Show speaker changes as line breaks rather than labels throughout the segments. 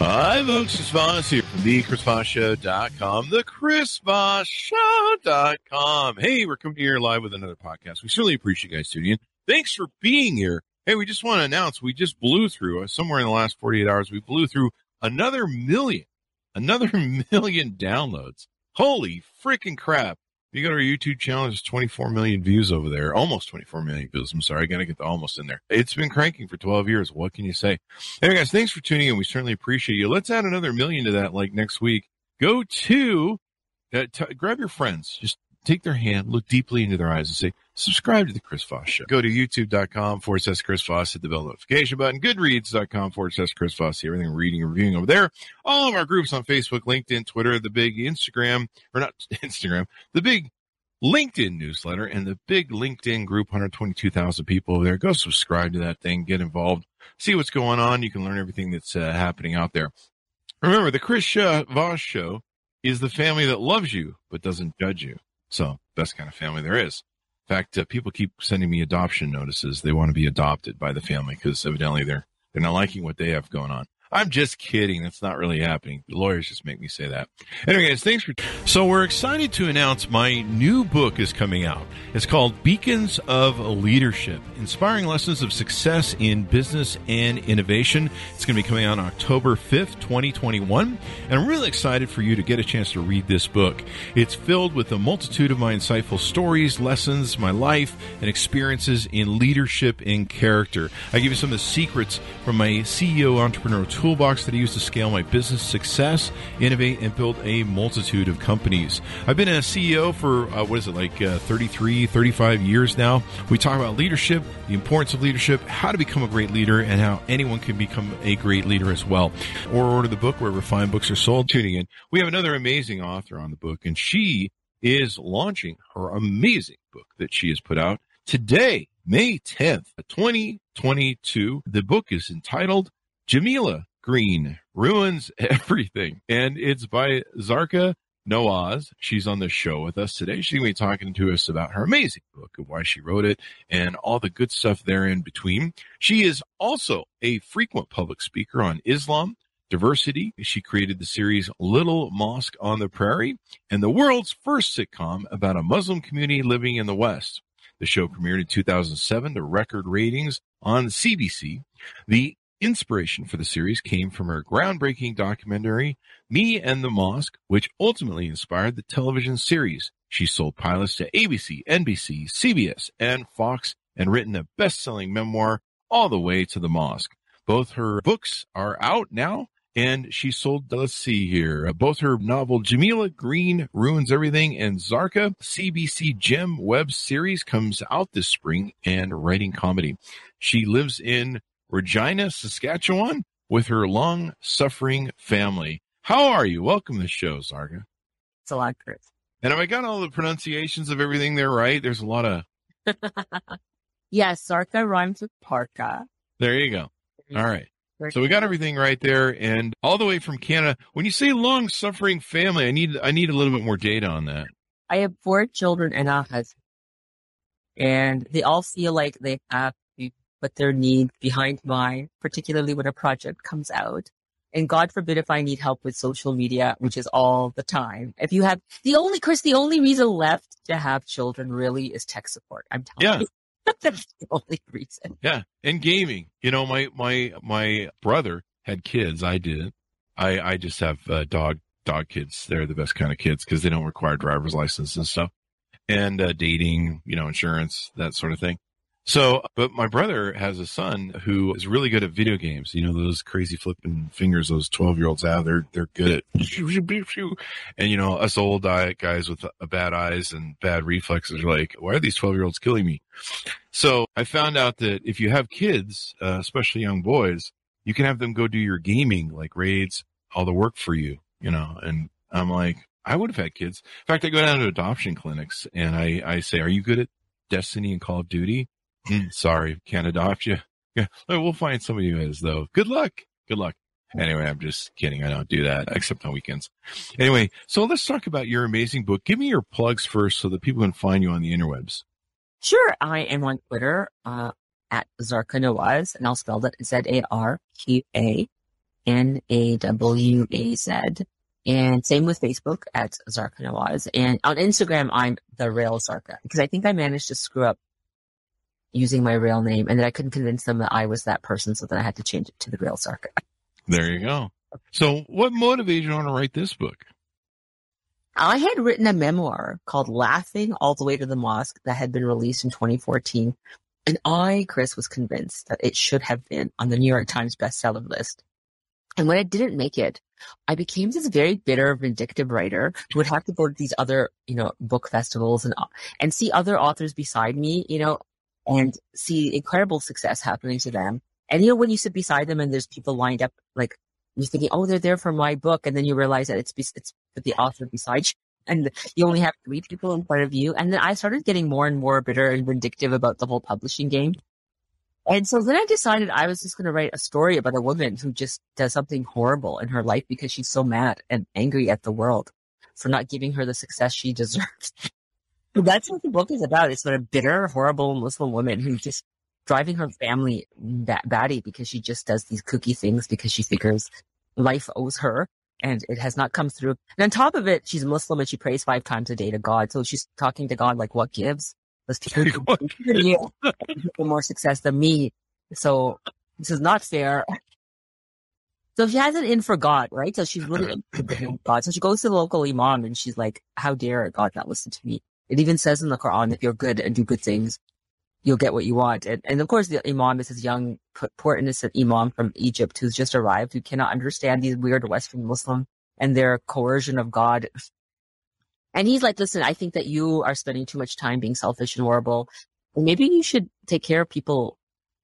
Hi, folks. Chris Voss here from the ChrisVossShow.com, the ChrisVossShow.com. Hey, we're coming here live with another podcast. We certainly appreciate you guys tuning in. Thanks for being here. Hey, we just want to announce we just blew through, uh, somewhere in the last 48 hours, we blew through another million, another million downloads. Holy freaking crap. If you go to our YouTube channel, there's 24 million views over there. Almost 24 million views. I'm sorry. I got to get the almost in there. It's been cranking for 12 years. What can you say? Anyway, guys, thanks for tuning in. We certainly appreciate you. Let's add another million to that like next week. Go to, uh, t- grab your friends. Just take their hand, look deeply into their eyes and say, subscribe to the Chris Voss Show. Go to youtube.com forward slash Chris Voss, hit the bell notification button, goodreads.com forward slash Chris Voss, see everything reading and reviewing over there. All of our groups on Facebook, LinkedIn, Twitter, the big Instagram, or not Instagram, the big LinkedIn newsletter and the big LinkedIn group, 122,000 people over there. Go subscribe to that thing, get involved, see what's going on. You can learn everything that's uh, happening out there. Remember, the Chris uh, Voss Show is the family that loves you but doesn't judge you. So, best kind of family there is. In fact, uh, people keep sending me adoption notices. They want to be adopted by the family because evidently they're they're not liking what they have going on. I'm just kidding. That's not really happening. The lawyers just make me say that. Anyway, guys, thanks for. So we're excited to announce my new book is coming out. It's called Beacons of Leadership: Inspiring Lessons of Success in Business and Innovation. It's going to be coming out on October 5th, 2021, and I'm really excited for you to get a chance to read this book. It's filled with a multitude of my insightful stories, lessons, my life, and experiences in leadership and character. I give you some of the secrets from my CEO entrepreneur toolbox that I use to scale my business success, innovate, and build a multitude of companies. I've been a CEO for, uh, what is it, like uh, 33, 35 years now. We talk about leadership, the importance of leadership, how to become a great leader, and how anyone can become a great leader as well. Or order the book wherever fine books are sold. Tuning in. We have another amazing author on the book, and she is launching her amazing book that she has put out today, May 10th, 2022. The book is entitled Jameela Green ruins everything. And it's by Zarqa Nawaz. She's on the show with us today. She's going to be talking to us about her amazing book and why she wrote it and all the good stuff there in between. She is also a frequent public speaker on Islam, diversity. She created the series Little Mosque on the Prairie and the world's first sitcom about a Muslim community living in the West. The show premiered in 2007 to record ratings on CBC. The Inspiration for the series came from her groundbreaking documentary, Me and the Mosque, which ultimately inspired the television series. She sold pilots to ABC, NBC, CBS, and Fox, and written a best-selling memoir all the way to the mosque. Both her books are out now, and she sold, let's see here, both her novel Jameela Green Ruins Everything and Zarqa CBC Gem web series comes out this spring and writing comedy. She lives in Regina, Saskatchewan, with her long suffering family. How are you? Welcome to the show, Zarqa.
It's a lot, Chris.
And have I got all the pronunciations of everything there right? There's a lot of.
yes, Zarqa rhymes with parka.
There you go. Mm-hmm. All right. So we got everything right there, and all the way from Canada. When you say long suffering family, I need I need a little bit more data on that.
I have four children and a husband, and they all feel like they have put their needs behind mine, particularly when a project comes out. And God forbid if I need help with social media, which is all the time. If you have the only, Chris, the only reason left to have children really is tech support. I'm telling
Yeah.
you. That's the only reason.
Yeah, and gaming. You know, my my my brother had kids. I didn't. I I just have uh, dog dog kids. They're the best kind of kids because they don't require driver's license and stuff, and uh, dating, you know, insurance, that sort of thing. So, but my brother has a son who is really good at video games. You know, those crazy flipping fingers those 12 year olds have, they're, they're good at, and you know, us old guys with bad eyes and bad reflexes are like, why are these 12 year olds killing me? So I found out that if you have kids, uh, especially young boys, you can have them go do your gaming, like raids, all the work for you, you know, and I'm like, I would have had kids. In fact, I go down to adoption clinics and I, I say, are you good at Destiny and Call of Duty? Mm, sorry, can't adopt you. Yeah, we'll find somebody who is though. Good luck. Good luck. Anyway, I'm just kidding. I don't do that except on weekends. Anyway, so let's talk about your amazing book. Give me your plugs first so that people can find you on the interwebs.
Sure. I am on Twitter, uh, at Zarqa Nawaz, and I'll spell that Z-A-R-Q-A-N-A-W-A-Z. And same with Facebook at Zarqa Nawaz. And on Instagram, I'm the real Zarqa because I think I managed to screw up using my real name and then I couldn't convince them that I was that person. So then I had to change it to the real Zarqa.
There you go. So what motivated you to write this book?
I had written a memoir called Laughing All the Way to the Mosque that had been released in 2014. And I, Chris, was convinced that it should have been on the New York Times bestseller list. And when it didn't make it, I became this very bitter, vindictive writer who would have to go to these other, you know, book festivals and, and see other authors beside me, you know, and see incredible success happening to them. And you know, when you sit beside them and there's people lined up, like you're thinking, oh, they're there for my book. And then you realize that it's, it's the author beside you and you only have three people in front of you. And then I started getting more and more bitter and vindictive about the whole publishing game. And so then I decided I was just going to write a story about a woman who just does something horrible in her life because she's so mad and angry at the world for not giving her the success she deserves. That's what the book is about. It's about a bitter, horrible Muslim woman who's just driving her family batty because she just does these kooky things because she figures life owes her and it has not come through. And on top of it, she's Muslim and she prays five times a day to God. So she's talking to God like, what gives? Let's take you more success than me. So this is not fair. So she has it in for God, right? So she's really God. So she goes to the local imam and she's like, how dare God not listen to me? It even says in the Quran, if you're good and do good things, you'll get what you want. And, and of course, the imam is this young, poor, innocent imam from Egypt who's just arrived, who cannot understand these weird Western Muslim and their coercion of God. And he's like, listen, I think that you are spending too much time being selfish and horrible. Maybe you should take care of people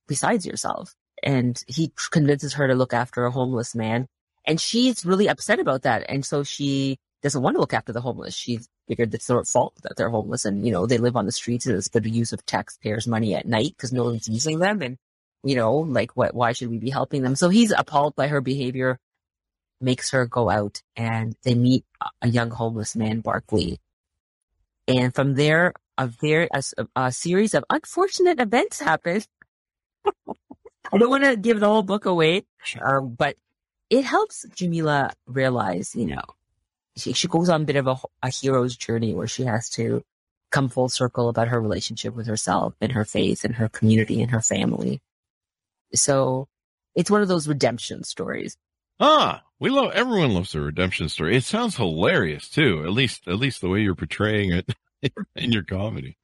besides yourself. And he convinces her to look after a homeless man. And she's really upset about that. And so she doesn't want to look after the homeless. She figured it's their fault that they're homeless and, you know, they live on the streets and it's good use of taxpayers' money at night because no one's using them. And, you know, like what, why should we be helping them? So he's appalled by her behavior, makes her go out and they meet a young homeless man, Barkley. And from there, a very, a, a series of unfortunate events happen. I don't want to give the whole book away, um, but it helps Jameela realize, you know, she, she goes on a bit of a, a hero's journey where she has to come full circle about her relationship with herself and her faith and her community and her family. So it's one of those redemption stories.
Ah, we love everyone loves a redemption story. It sounds hilarious too. At least at least the way you're portraying it in your comedy.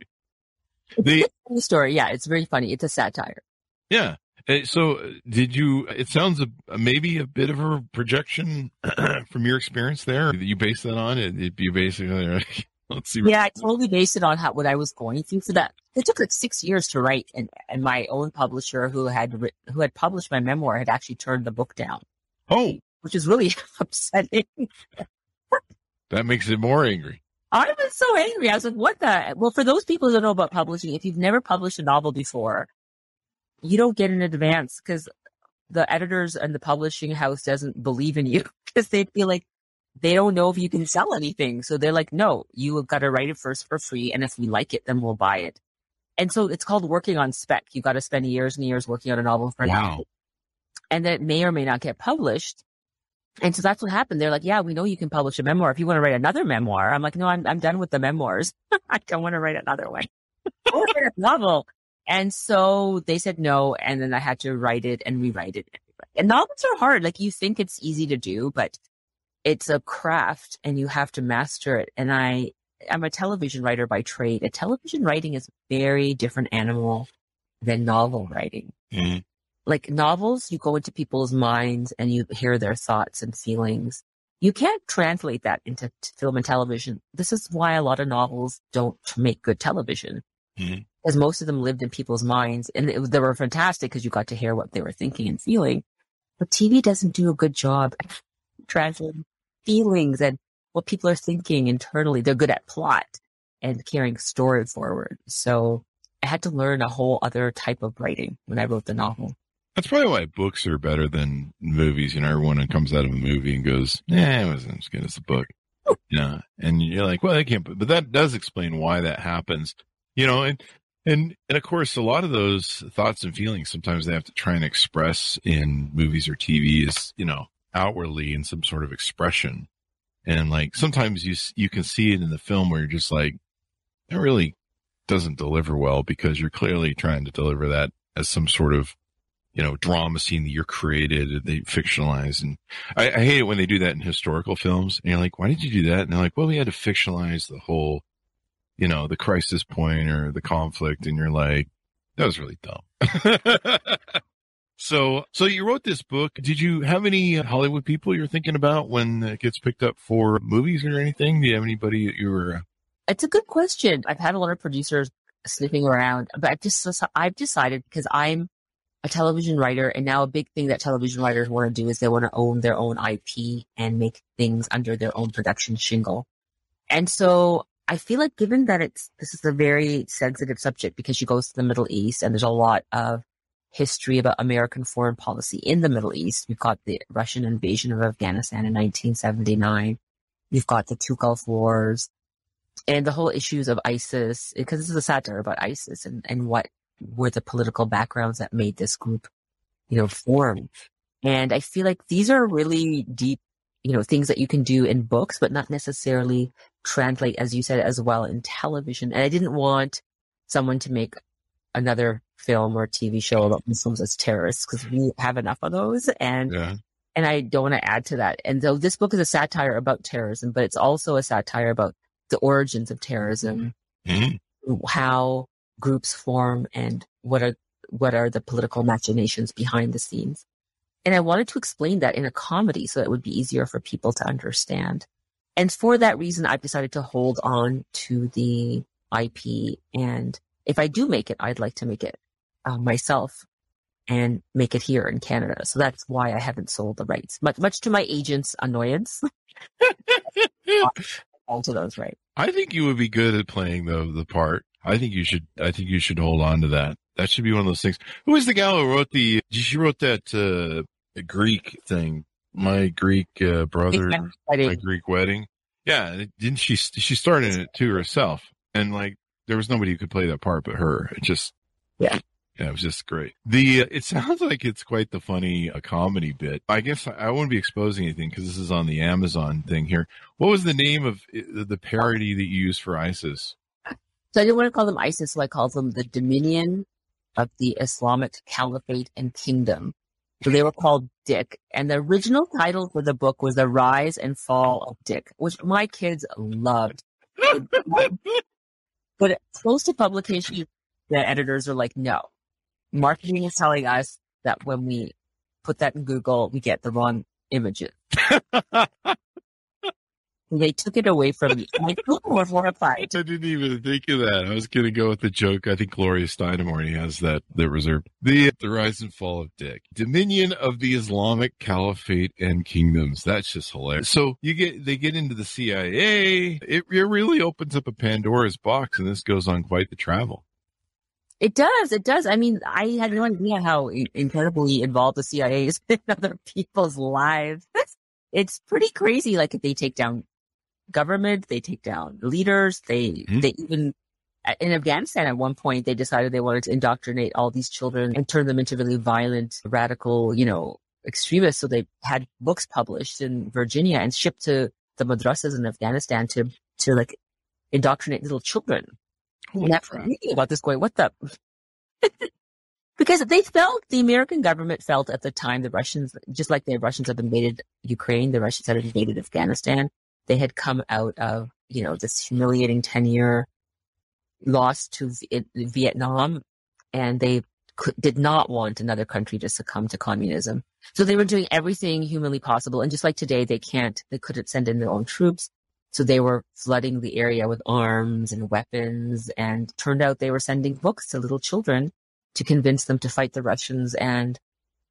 The story, yeah, it's very funny. It's a satire.
Yeah, so uh, did you, it sounds a, maybe a bit of a projection from your experience there. You base that on it. You basically, let's see.
Yeah, I totally based it on how, what I was going through for that. It took like six years to write and, and my own publisher who had, written, who had published my memoir had actually turned the book down.
Oh.
Which is really upsetting.
that makes it more angry.
I was so angry. I was like, what the? Well, for those people who don't know about publishing, if you've never published a novel before, you don't get an advance because the editors and the publishing house doesn't believe in you because they feel like they don't know if you can sell anything. So they're like, no, you have got to write it first for free. And if we like it, then we'll buy it. And so it's called working on spec. You got to spend years and years working on a novel for wow. Now. And that may or may not get published. And so that's what happened. They're like, yeah, we know you can publish a memoir. If you want to write another memoir, I'm like, no, I'm, I'm done with the memoirs. I don't want to write another one. write a oh. novel. And so they said no. And then I had to write it and rewrite it. And novels are hard. Like you think it's easy to do, but it's a craft and you have to master it. And I, I'm a television writer by trade. A television writing is a very different animal than novel writing. Mm-hmm. Like novels, you go into people's minds and you hear their thoughts and feelings. You can't translate that into film and television. This is why a lot of novels don't make good television. Mm-hmm because most of them lived in people's minds and it, they were fantastic because you got to hear what they were thinking and feeling. but TV doesn't do a good job translating feelings and what people are thinking internally. They're good at plot and carrying story forward. So I had to learn a whole other type of writing when I wrote the novel.
That's probably why books are better than movies. You know, everyone comes out of a movie and goes, "Yeah, it wasn't as good as the book." Yeah, and you're like, "Well, I can't." But that does explain why that happens. You know, and and and of course, a lot of those thoughts and feelings sometimes they have to try and express in movies or TV is you know outwardly in some sort of expression, and like sometimes you you can see it in the film where you're just like, that really doesn't deliver well because you're clearly trying to deliver that as some sort of you know, drama scene that you're created, they fictionalize. And I, I, hate it when they do that in historical films. And you're like, why did you do that? And they're like, well, we had to fictionalize the whole, you know, the crisis point or the conflict. And you're like, that was really dumb. so, so you wrote this book. Did you have any Hollywood people you're thinking about when it gets picked up for movies or anything? Do you have anybody that you were?
Uh it's a good question. I've had a lot of producers sniffing around, but I've just, I've decided because I'm, a television writer, and now a big thing that television writers want to do is they want to own their own IP and make things under their own production shingle. And so I feel like given that it's, this is a very sensitive subject because she goes to the Middle East and there's a lot of history about American foreign policy in the Middle East. We've got the Russian invasion of Afghanistan in 1979. We've got the two Gulf Wars and the whole issues of ISIS, because this is a satire about ISIS and, and what were the political backgrounds that made this group, you know, form. And I feel like these are really deep, you know, things that you can do in books, but not necessarily translate, as you said, as well in television. And I didn't want someone to make another film or TV show about Muslims as terrorists because we have enough of those. And, yeah. and I don't want to add to that. And so this book is a satire about terrorism, but it's also a satire about the origins of terrorism, mm-hmm. how groups form and what are what are the political machinations behind the scenes. And I wanted to explain that in a comedy so it would be easier for people to understand. And for that reason, I've decided to hold on to the IP. And if I do make it, I'd like to make it uh, myself and make it here in Canada. So that's why I haven't sold the rights, much, much to my agent's annoyance. all to those rights.
I think you would be good at playing the the part. I think you should. I think you should hold on to that. That should be one of those things. Who is the gal who wrote the? She wrote that uh, Greek thing. My Greek uh, brother, my Greek wedding. Yeah, didn't she? She started in it too herself, and like there was nobody who could play that part but her. It just
yeah.
Yeah, it was just great. The uh, it sounds like it's quite the funny uh, comedy bit. I guess I, I won't be exposing anything because this is on the Amazon thing here. What was the name of uh, the parody that you used for ISIS?
So I didn't want to call them ISIS, so I called them the Dominion of the Islamic Caliphate and Kingdom. So they were called Dick. And the original title for the book was The Rise and Fall of Dick, which my kids loved. but close to publication, the editors are like, no. Marketing is telling us that when we put that in Google, we get the wrong images. They took it away from me. My people were horrified.
I didn't even think of that. I was going to go with the joke. I think Gloria Steinem already has that, that reserved. The, the rise and fall of Dick. Dominion of the Islamic Caliphate and Kingdoms. That's just hilarious. So you get, they get into the CIA. It, it really opens up a Pandora's box and this goes on quite the travel.
It does. It does. I mean, I had no idea how incredibly involved the CIA is in other people's lives. It's pretty crazy. Like if they take down government, they take down leaders, they, mm-hmm. they even, in Afghanistan at one point, they decided they wanted to indoctrinate all these children and turn them into really violent, radical, you know, extremists. So they had books published in Virginia and shipped to the madrasas in Afghanistan to, to like indoctrinate little children. reading about this going, what the? because they felt the American government felt at the time the Russians, just like the Russians had invaded Ukraine, the Russians had invaded Afghanistan they had come out of, you know, this humiliating 10 year loss to Vietnam and they could, did not want another country to succumb to communism. So they were doing everything humanly possible. And just like today, they can't, they couldn't send in their own troops. So they were flooding the area with arms and weapons and turned out they were sending books to little children to convince them to fight the Russians and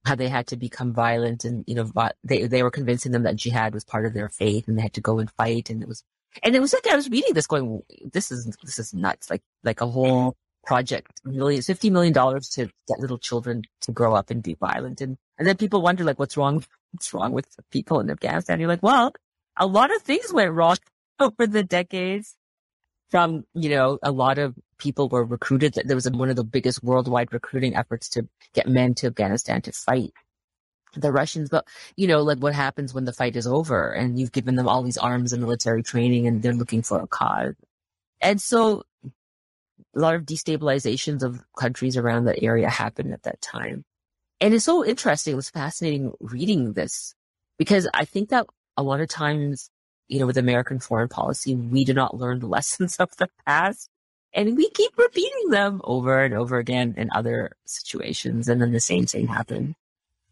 how they had to become violent and, you know, they, they were convincing them that jihad was part of their faith and they had to go and fight. And it was, and it was like, I was reading this going, this is, this is nuts. Like, like a whole project, millions, $50 million to get little children to grow up and be violent. And, and then people wonder, like, what's wrong, what's wrong with people in Afghanistan? You're like, well, a lot of things went wrong over the decades from, you know, a lot of people were recruited. There was one of the biggest worldwide recruiting efforts to get men to Afghanistan to fight the Russians. But, you know, like what happens when the fight is over and you've given them all these arms and military training and they're looking for a cause. And so a lot of destabilizations of countries around that area happened at that time. And it's so interesting. It was fascinating reading this because I think that a lot of times, you know, with American foreign policy, we do not learn the lessons of the past and we keep repeating them over and over again in other situations. And then the same thing happened.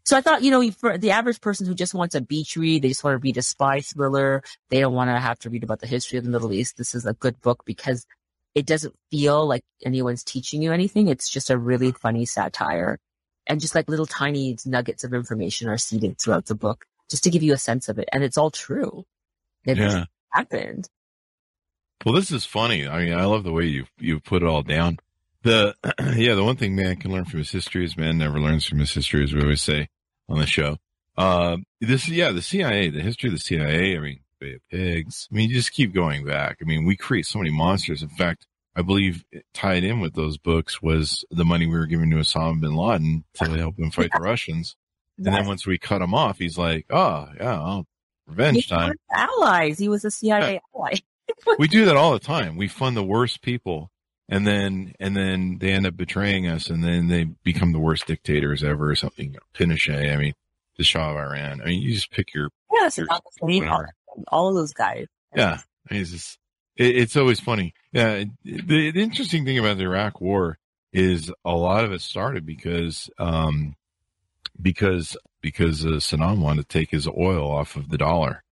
So I thought, you know, for the average person who just wants a beach read, they just want to read a spy thriller. They don't want to have to read about the history of the Middle East. This is a good book because it doesn't feel like anyone's teaching you anything. It's just a really funny satire and just like little tiny nuggets of information are seeded throughout the book just to give you a sense of it. And it's all true. It
yeah.
happened.
Well, this is funny. I mean, I love the way you you put it all down. The yeah, the one thing man can learn from his history is man never learns from his history, as we always say on the show. Uh, this yeah, the CIA, the history of the CIA. I mean, Bay of Pigs. I mean, you just keep going back. I mean, we create so many monsters. In fact, I believe tied in with those books was the money we were giving to Osama bin Laden to help him fight the Russians. And then once we cut him off, he's like, "Oh yeah, I'll, revenge time."
Allies. He was a CIA yeah. ally.
We do that all the time. We fund the worst people, and then and then they end up betraying us, and then they become the worst dictators ever, or something. Pinochet. I mean, the Shah of Iran. I mean, you just pick your
yes, your, all, all of those guys.
Yeah, it's just, it, it's always funny. Yeah, the, the interesting thing about the Iraq War is a lot of it started because um, because because uh, Saddam wanted to take his oil off of the dollar.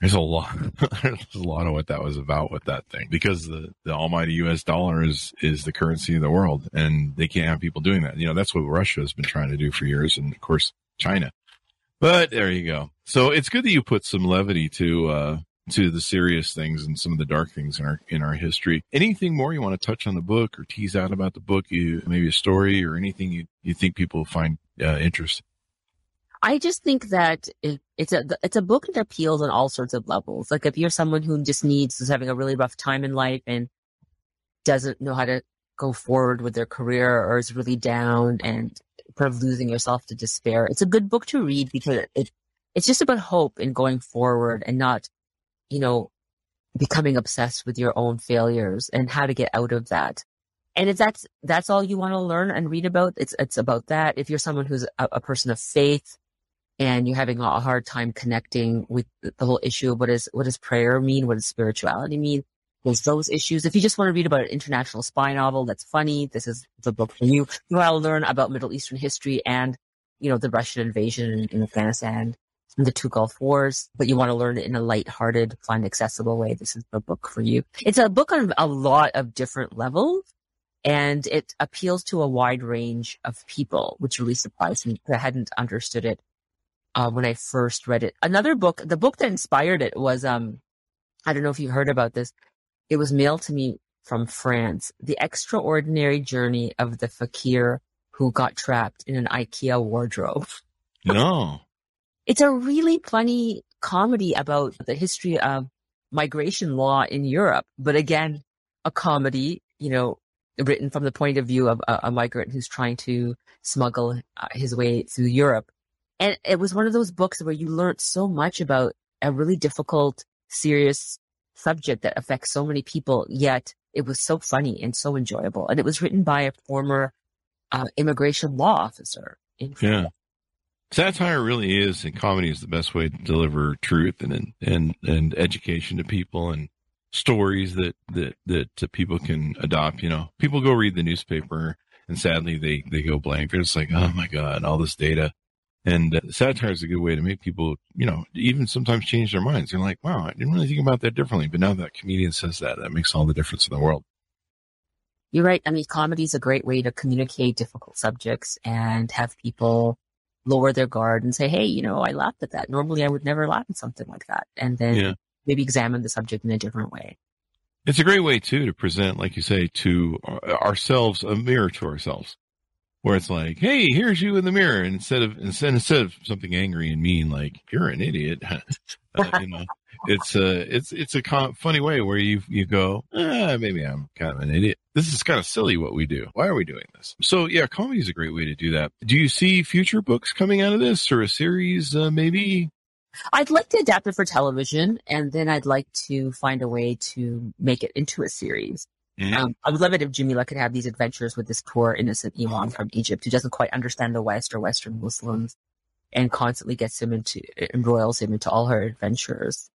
There's a lot. there's a lot of what that was about with that thing because the the almighty U.S. dollar is is the currency of the world, and they can't have people doing that. You know that's what Russia has been trying to do for years, and of course China. But there you go. So it's good that you put some levity to uh, to the serious things and some of the dark things in our in our history. Anything more you want to touch on the book or tease out about the book? You maybe a story or anything you you think people find uh, interesting.
I just think that it, it's a it's a book that appeals on all sorts of levels. Like if you're someone who just needs is having a really rough time in life and doesn't know how to go forward with their career or is really down and kind of losing yourself to despair, it's a good book to read because it it's just about hope and going forward and not, you know, becoming obsessed with your own failures and how to get out of that. And if that's that's all you want to learn and read about, it's it's about that. If you're someone who's a, a person of faith and you're having a hard time connecting with the whole issue of what is what does prayer mean, what does spirituality mean, there's those issues. If you just want to read about an international spy novel that's funny, this is the book for you. You want to learn about Middle Eastern history and you know the Russian invasion in, in Afghanistan and the two Gulf Wars, but you want to learn it in a light-hearted, fun, accessible way. This is the book for you. It's a book on a lot of different levels and it appeals to a wide range of people, which really surprised me. I hadn't understood it uh, when I first read it. Another book, the book that inspired it was, um, I don't know if you heard about this. It was mailed to me from France. The extraordinary journey of the fakir who got trapped in an IKEA wardrobe.
No.
it's a really funny comedy about the history of migration law in Europe. But again, a comedy, you know, written from the point of view of a, a migrant who's trying to smuggle uh, his way through Europe. And it was one of those books where you learned so much about a really difficult, serious subject that affects so many people, yet it was so funny and so enjoyable. And it was written by a former uh, immigration law officer.
yeah. Satire really is, and comedy is the best way to deliver truth and and and education to people. And stories that that that people can adopt. You know, people go read the newspaper, and sadly they they go blank. They're just like, oh my god, all this data. And uh, satire is a good way to make people, you know, even sometimes change their minds. They're like, wow, I didn't really think about that differently. But now that comedian says that, that makes all the difference in the world.
You're right. I mean, comedy is a great way to communicate difficult subjects and have people lower their guard and say, Hey, you know, I laughed at that. Normally I would never laugh at something like that. And then
Yeah.
maybe examine the subject in a different way.
It's a great way too to present, like you say, to ourselves a mirror to ourselves, where it's like, "Hey, here's you in the mirror," and instead of instead instead of something angry and mean, like "You're an idiot," uh, you know, it's a it's it's a con- funny way where you you go, ah, maybe I'm kind of an idiot. This is kind of silly what we do. Why are we doing this? So yeah, comedy is a great way to do that. Do you see future books coming out of this or a series, uh, maybe?
I'd like to adapt it for television and then I'd like to find a way to make it into a series.
Mhm.
Um, I would love it if Jameela could have these adventures with this poor innocent imam from Egypt who doesn't quite understand the West or Western Muslims and constantly gets him into, embroils him into all her adventures.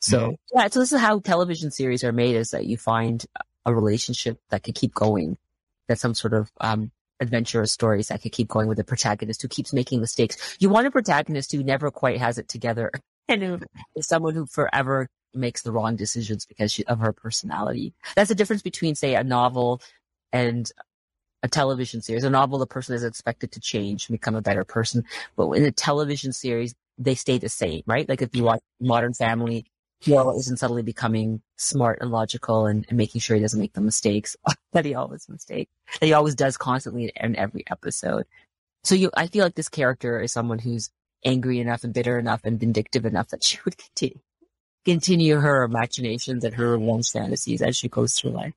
So yeah, so this is how television series are made is that you find a relationship that could keep going. That's some sort of, um, adventurous stories that could keep going with a protagonist who keeps making mistakes. You want a protagonist who never quite has it together and who is someone who forever makes the wrong decisions because she, of her personality. That's the difference between, say, a novel and a television series. A novel, the person is expected to change, and become a better person. But in a television series, they stay the same, right? Like if you watch Modern Family, Hero isn't suddenly becoming smart and logical and, and making sure he doesn't make the mistakes that he always mistakes, that he always does constantly in every episode. So you, I feel like this character is someone who's angry enough and bitter enough and vindictive enough that she would continue, continue her imaginations and her revenge fantasies as she goes through life.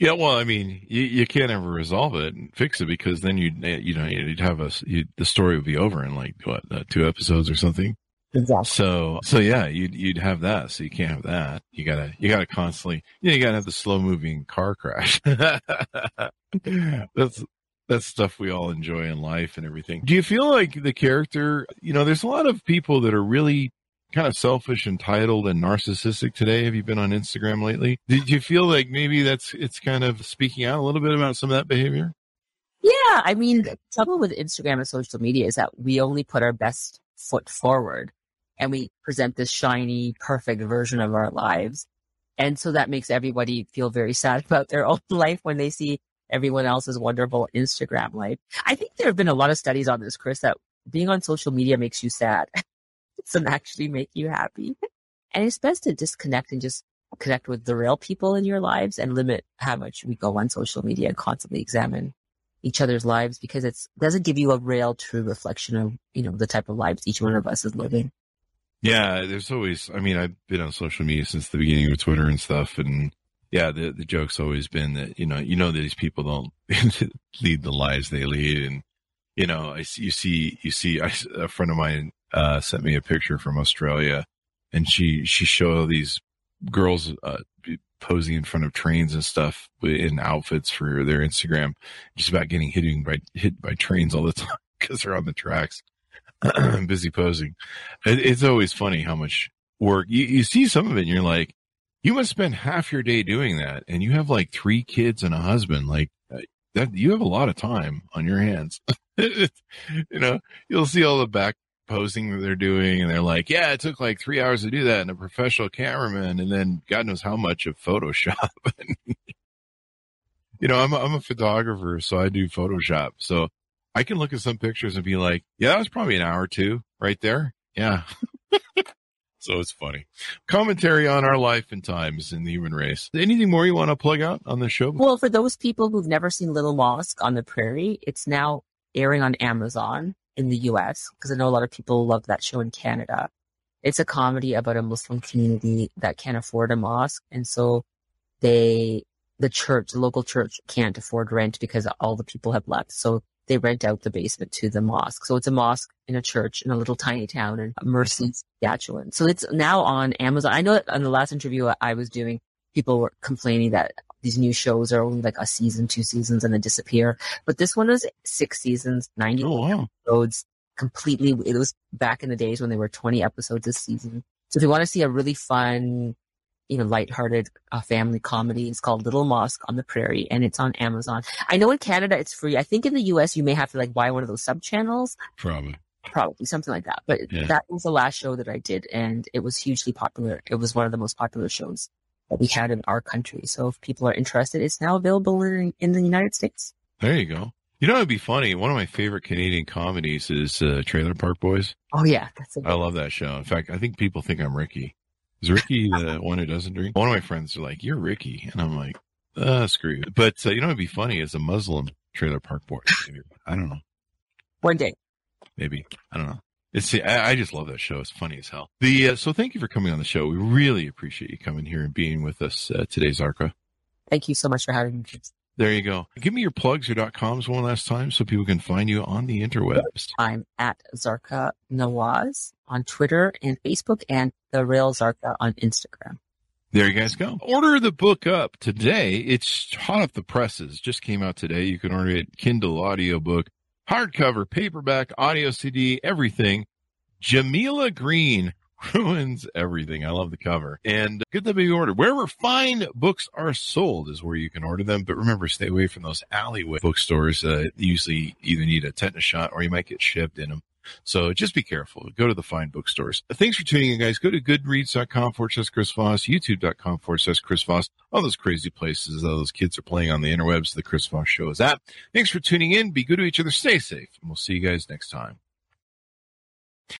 Yeah, well, I mean, you, you can't ever resolve it and fix it because then you'd, you know, you'd have a, you, the story would be over in like, what, uh, two episodes or something.
Exactly.
So, so yeah, you'd, you'd have that. So you can't have that. You gotta, you gotta constantly, you, know, you gotta have the slow moving car crash. that's, that's stuff we all enjoy in life and everything. Do you feel like the character, you know, there's a lot of people that are really kind of selfish, entitled, and narcissistic today. Have you been on Instagram lately? Did you feel like maybe that's it's kind of speaking out a little bit about some of that behavior?
Yeah, I mean, the trouble with Instagram and social media is that we only put our best foot forward and we present this shiny, perfect version of our lives. And so that makes everybody feel very sad about their own life when they see everyone else's wonderful Instagram life. I think there have been a lot of studies on this, Chris, that being on social media makes you sad. doesn't actually make you happy. And it's best to disconnect and just connect with the real people in your lives and limit how much we go on social media and constantly examine each other's lives because it doesn't give you a real true reflection of, you know, the type of lives each one of us is living.
Yeah, there's always. I mean, I've been on social media since the beginning of Twitter and stuff, and yeah, the the joke's always been that you know you know that these people don't lead the lives they lead, and you know I you see you see I, a friend of mine uh, sent me a picture from Australia, and she she showed these girls uh, posing in front of trains and stuff in outfits for their Instagram, just about getting hit by hit by trains all the time because they're on the tracks. busy posing. It, it's always funny how much work you, you see some of it and you're like, you must spend half your day doing that. And you have like three kids and a husband. Like uh, that, you have a lot of time on your hands. you know, you'll see all the back posing that they're doing and they're like, yeah, it took like three hours to do that and a professional cameraman and then God knows how much of Photoshop. you know, I'm a, I'm a photographer, so I do Photoshop. So I can look at some pictures and be like, yeah, that was probably an hour or two right there. Yeah. so it's funny. Commentary on our life and times in the human race. Anything more you want to plug out on the show?
Well, for those people who've never seen Little Mosque on the Prairie, it's now airing on Amazon in the US because I know a lot of people love that show in Canada. It's a comedy about a Muslim community that can't afford a mosque. And so they, the church, the local church can't afford rent because all the people have left. So they rent out the basement to the mosque. So it's a mosque in a church in a little tiny town in Mercy, Saskatchewan. So it's now on Amazon. I know that on the last interview I was doing, people were complaining that these new shows are only like a season, two seasons and then disappear. But this one is six seasons, 90
Oh, wow.
episodes completely. It was back in the days when there were 20 episodes this season. So if you want to see a really fun, you know, lighthearted uh, family comedy, it's called Little Mosque on the Prairie and it's on Amazon. I know in Canada it's free. I think in the US you may have to like buy one of those sub channels,
Probably.
probably something like that. But
Yeah.
that was the last show that I did and it was hugely popular. It was one of the most popular shows that we had in our country. So if people are interested, it's now available in, in the United States.
There you go. You know, it'd be funny. One of my favorite Canadian comedies is uh, Trailer Park Boys.
Oh yeah, that's a
I love that show. In fact, I think people think I'm Ricky. Is Ricky the one who doesn't drink? One of my friends are like, "You're Ricky," and I'm like, uh, "Screw you." But uh, you know, it'd be funny as a Muslim Trailer Park Boys. Maybe. I don't know.
one day.
Maybe I don't know. It's I, I just love that show. It's funny as hell. The uh, so thank you for coming on the show. We really appreciate you coming here and being with us uh, today, Zarqa.
Thank you so much for having me.
There you go. Give me your plugs, your dot coms one last time so people can find you on the interwebs.
I'm at Zarqa Nawaz on Twitter and Facebook and the Real Zarqa on Instagram.
There you guys go. Order the book up today. It's hot off the presses. Just came out today. You can order it Kindle audiobook, hardcover, paperback, audio CD, everything. Jameela Green ruins everything. I love the cover. And get them be ordered. Wherever fine books are sold is where you can order them. But remember, stay away from those alleyway bookstores. Uh, usually either need a tetanus shot or you might get shipped in them. So just be careful. Go to the fine bookstores. Thanks for tuning in, guys. Go to goodreads.com forward slash Chris Voss, youtube.com forward slash Chris Voss, all those crazy places all those kids are playing on the interwebs. The Chris Voss show is at. Thanks for tuning in. Be good to each other. Stay safe. And we'll see you guys next time.